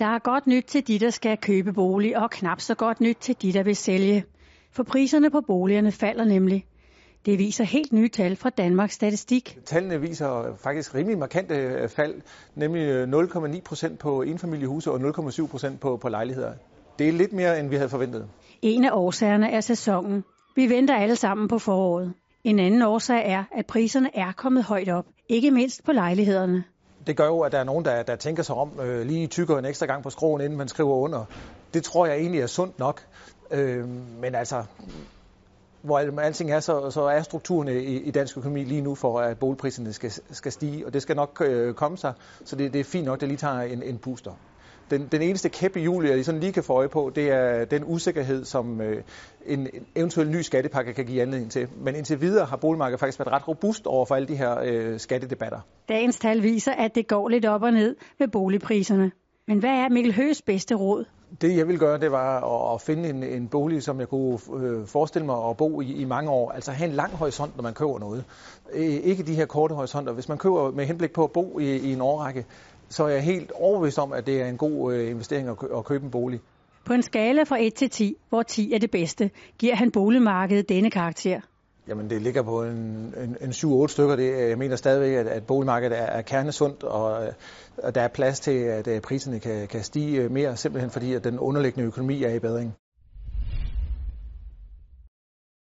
Der er godt nyt til de, der skal købe bolig, og knap så godt nyt til de, der vil sælge. For priserne på boligerne falder nemlig. Det viser helt nye tal fra Danmarks Statistik. Tallene viser faktisk rimelig markante øh, fald, nemlig 0,9 øh, procent på enfamiliehuse og 0,7 procent på, på lejligheder. Det er lidt mere, end vi havde forventet. En af årsagerne er sæsonen. Vi venter alle sammen på foråret. En anden årsag er, at priserne er kommet højt op, ikke mindst på lejlighederne det gør jo, at der er nogen, der, der tænker sig om, øh, lige tykker en ekstra gang på skroen, inden man skriver under. Det tror jeg egentlig er sundt nok. Øh, men altså, hvor alting er, så, så er strukturen i, i dansk økonomi lige nu for, at boligpriserne skal, skal stige, og det skal nok øh, komme sig, så det, det er fint nok, at det lige tager en, en booster. Den, den eneste kæp i juli, jeg sådan lige kan få øje på, det er den usikkerhed, som øh, en, en eventuel ny skattepakke kan give anledning til. Men indtil videre har boligmarkedet faktisk været ret robust over for alle de her øh, skattedebatter. Dagens tal viser, at det går lidt op og ned med boligpriserne. Men hvad er Mikkel Høs bedste råd? Det jeg vil gøre, det var at finde en, en bolig, som jeg kunne øh, forestille mig at bo i i mange år. Altså have en lang horisont, når man køber noget. Ikke de her korte horisonter. Hvis man køber med henblik på at bo i, i en årrække, så er jeg helt overbevist om, at det er en god øh, investering at købe en bolig. På en skala fra 1 til 10, hvor 10 er det bedste, giver han boligmarkedet denne karakter. Jamen det ligger på en, en, en 7-8 stykker. Det, jeg mener stadigvæk, at, at boligmarkedet er, er kernesundt, og at der er plads til, at priserne kan, kan stige mere, simpelthen fordi at den underliggende økonomi er i bedring.